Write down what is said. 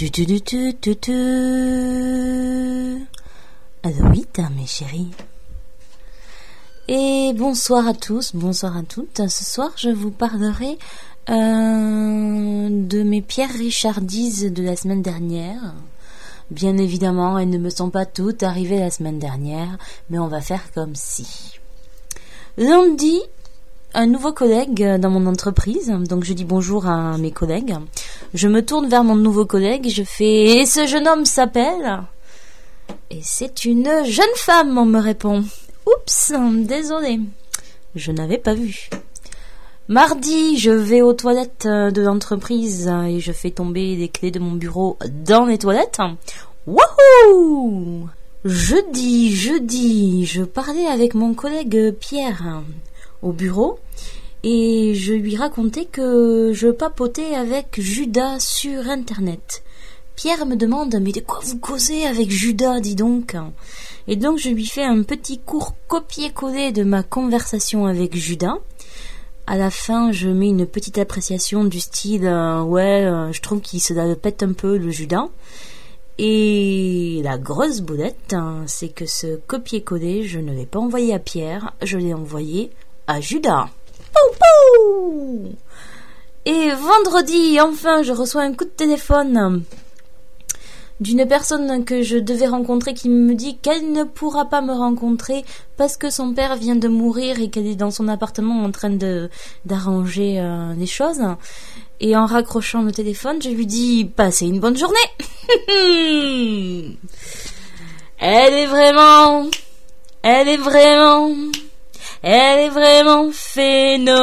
Tu, tu, tu, tu. Alors oui, t'as, mes chéris. Et bonsoir à tous, bonsoir à toutes. Ce soir, je vous parlerai euh, de mes pierres richardises de la semaine dernière. Bien évidemment, elles ne me sont pas toutes arrivées la semaine dernière, mais on va faire comme si. Lundi, un nouveau collègue dans mon entreprise, donc je dis bonjour à mes collègues. Je me tourne vers mon nouveau collègue, je fais Et ce jeune homme s'appelle? Et c'est une jeune femme, on me répond. Oups, désolé. Je n'avais pas vu. Mardi, je vais aux toilettes de l'entreprise et je fais tomber les clés de mon bureau dans les toilettes. Wouhou Jeudi, jeudi, je parlais avec mon collègue Pierre au bureau et je lui racontais que je papotais avec Judas sur Internet. Pierre me demande Mais de quoi vous causez avec Judas, dis donc? Et donc je lui fais un petit cours copier-coller de ma conversation avec Judas. À la fin, je mets une petite appréciation du style euh, Ouais, euh, je trouve qu'il se pète un peu le Judas. Et la grosse boulette, hein, c'est que ce copier-coller, je ne l'ai pas envoyé à Pierre, je l'ai envoyé à Judas. Et vendredi, enfin, je reçois un coup de téléphone d'une personne que je devais rencontrer qui me dit qu'elle ne pourra pas me rencontrer parce que son père vient de mourir et qu'elle est dans son appartement en train d'arranger euh, les choses. Et en raccrochant le téléphone, je lui dis passez une bonne journée. elle est vraiment, elle est vraiment, elle est vraiment phénoménale.